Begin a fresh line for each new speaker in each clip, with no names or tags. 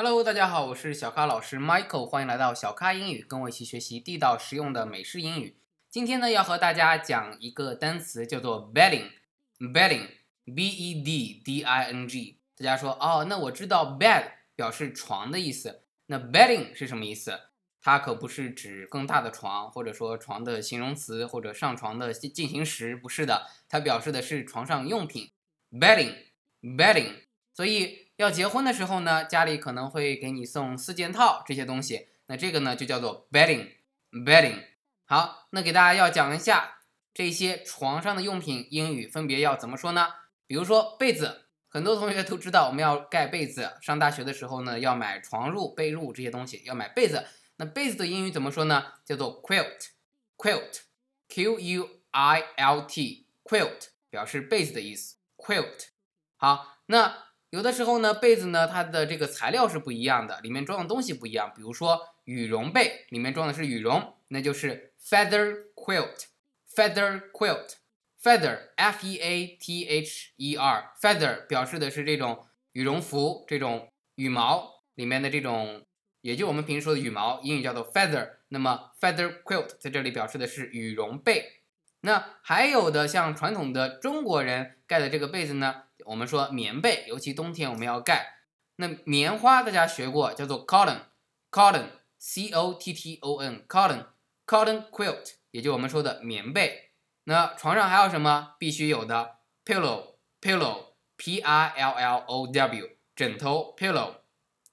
Hello，大家好，我是小咖老师 Michael，欢迎来到小咖英语，跟我一起学习地道实用的美式英语。今天呢，要和大家讲一个单词，叫做 bedding，bedding，b-e-d-d-i-n-g。大家说，哦，那我知道 bed 表示床的意思，那 bedding 是什么意思？它可不是指更大的床，或者说床的形容词，或者上床的进行时，不是的，它表示的是床上用品，bedding，bedding。所以。要结婚的时候呢，家里可能会给你送四件套这些东西，那这个呢就叫做 bedding，bedding。好，那给大家要讲一下这些床上的用品英语分别要怎么说呢？比如说被子，很多同学都知道我们要盖被子，上大学的时候呢要买床褥、被褥这些东西，要买被子。那被子的英语怎么说呢？叫做 quilt，quilt，Q-U-I-L-T，quilt 表示被子的意思，quilt。好，那。有的时候呢，被子呢，它的这个材料是不一样的，里面装的东西不一样。比如说羽绒被，里面装的是羽绒，那就是 feather quilt，feather quilt，feather f e a t h e r feather 表示的是这种羽绒服，这种羽毛里面的这种，也就我们平时说的羽毛，英语叫做 feather。那么 feather quilt 在这里表示的是羽绒被。那还有的像传统的中国人盖的这个被子呢？我们说棉被，尤其冬天我们要盖。那棉花大家学过，叫做 cotton，cotton，c o t t o n，cotton，cotton quilt，也就我们说的棉被。那床上还有什么必须有的？pillow，pillow，p i l l o w，枕头 pillow。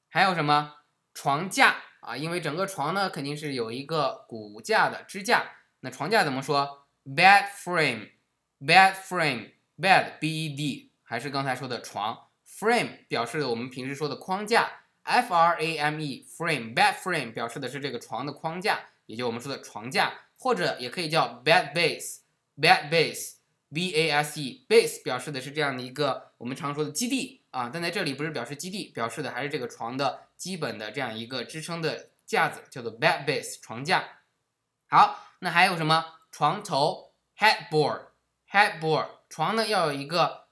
还有什么？床架啊，因为整个床呢肯定是有一个骨架的支架。那床架怎么说？bed frame，bed frame，bed b e d。还是刚才说的床，frame 表示的我们平时说的框架，f r a m e frame bed frame 表示的是这个床的框架，也就我们说的床架，或者也可以叫 bed base bed base b a s e base 表示的是这样的一个我们常说的基地啊，但在这里不是表示基地，表示的还是这个床的基本的这样一个支撑的架子，叫做 bed base 床架。好，那还有什么床头 headboard headboard 床呢要有一个。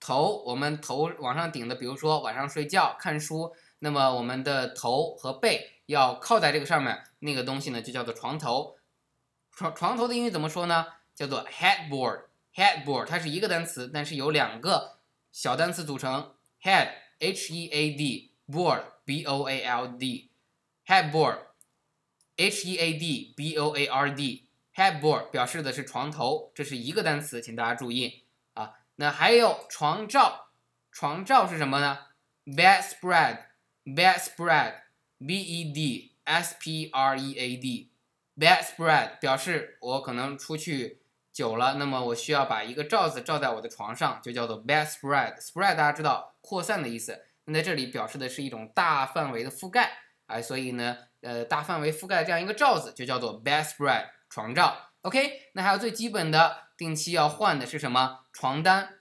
头，我们头往上顶的，比如说晚上睡觉看书，那么我们的头和背要靠在这个上面，那个东西呢就叫做床头。床床头的英语怎么说呢？叫做 headboard。headboard 它是一个单词，但是由两个小单词组成，head h e a d board b o a l d headboard h e a d b o a r d headboard 表示的是床头，这是一个单词，请大家注意。那还有床罩，床罩是什么呢？bedspread，bedspread，b e d s p r e a d，bedspread 表示我可能出去久了，那么我需要把一个罩子罩在我的床上，就叫做 bedspread。spread 大家知道扩散的意思，那在这里表示的是一种大范围的覆盖，哎，所以呢，呃，大范围覆盖这样一个罩子就叫做 bedspread 床罩。OK，那还有最基本的。定期要换的是什么床单？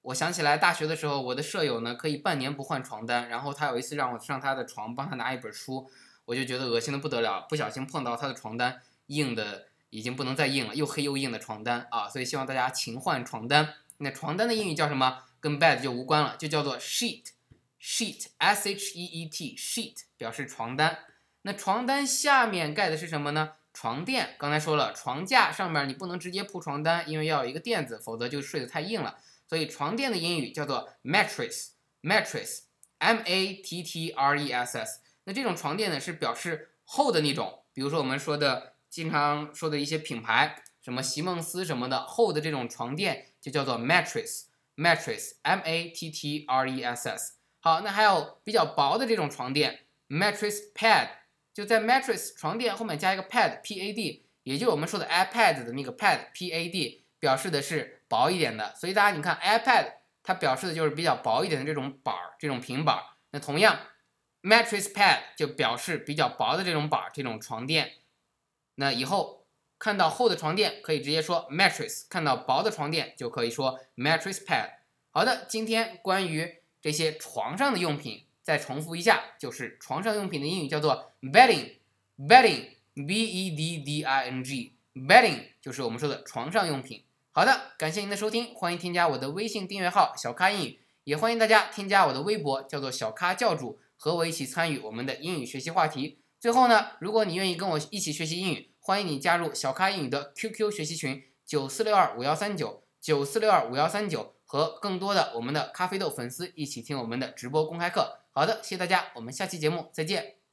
我想起来大学的时候，我的舍友呢可以半年不换床单，然后他有一次让我上他的床帮他拿一本书，我就觉得恶心的不得了，不小心碰到他的床单，硬的已经不能再硬了，又黑又硬的床单啊！所以希望大家勤换床单。那床单的英语叫什么？跟 bed 就无关了，就叫做 sheet，sheet，s h e e t，sheet 表示床单。那床单下面盖的是什么呢？床垫，刚才说了，床架上面你不能直接铺床单，因为要有一个垫子，否则就睡得太硬了。所以床垫的英语叫做 mattress，mattress，m a t t r e s s。那这种床垫呢是表示厚的那种，比如说我们说的经常说的一些品牌，什么席梦思什么的，厚的这种床垫就叫做 mattress，mattress，m a t t r e s s。好，那还有比较薄的这种床垫，mattress pad。就在 mattress 床垫后面加一个 pad，p a d，也就我们说的 iPad 的那个 pad，p a d，表示的是薄一点的。所以大家你看 iPad，它表示的就是比较薄一点的这种板儿，这种平板儿。那同样，mattress pad 就表示比较薄的这种板儿，这种床垫。那以后看到厚的床垫可以直接说 mattress，看到薄的床垫就可以说 mattress pad。好的，今天关于这些床上的用品。再重复一下，就是床上用品的英语叫做 bedding，bedding，b e d d i n g，bedding 就是我们说的床上用品。好的，感谢您的收听，欢迎添加我的微信订阅号小咖英语，也欢迎大家添加我的微博叫做小咖教主，和我一起参与我们的英语学习话题。最后呢，如果你愿意跟我一起学习英语，欢迎你加入小咖英语的 QQ 学习群九四六二五幺三九九四六二五幺三九，和更多的我们的咖啡豆粉丝一起听我们的直播公开课。好的，谢谢大家，我们下期节目再见。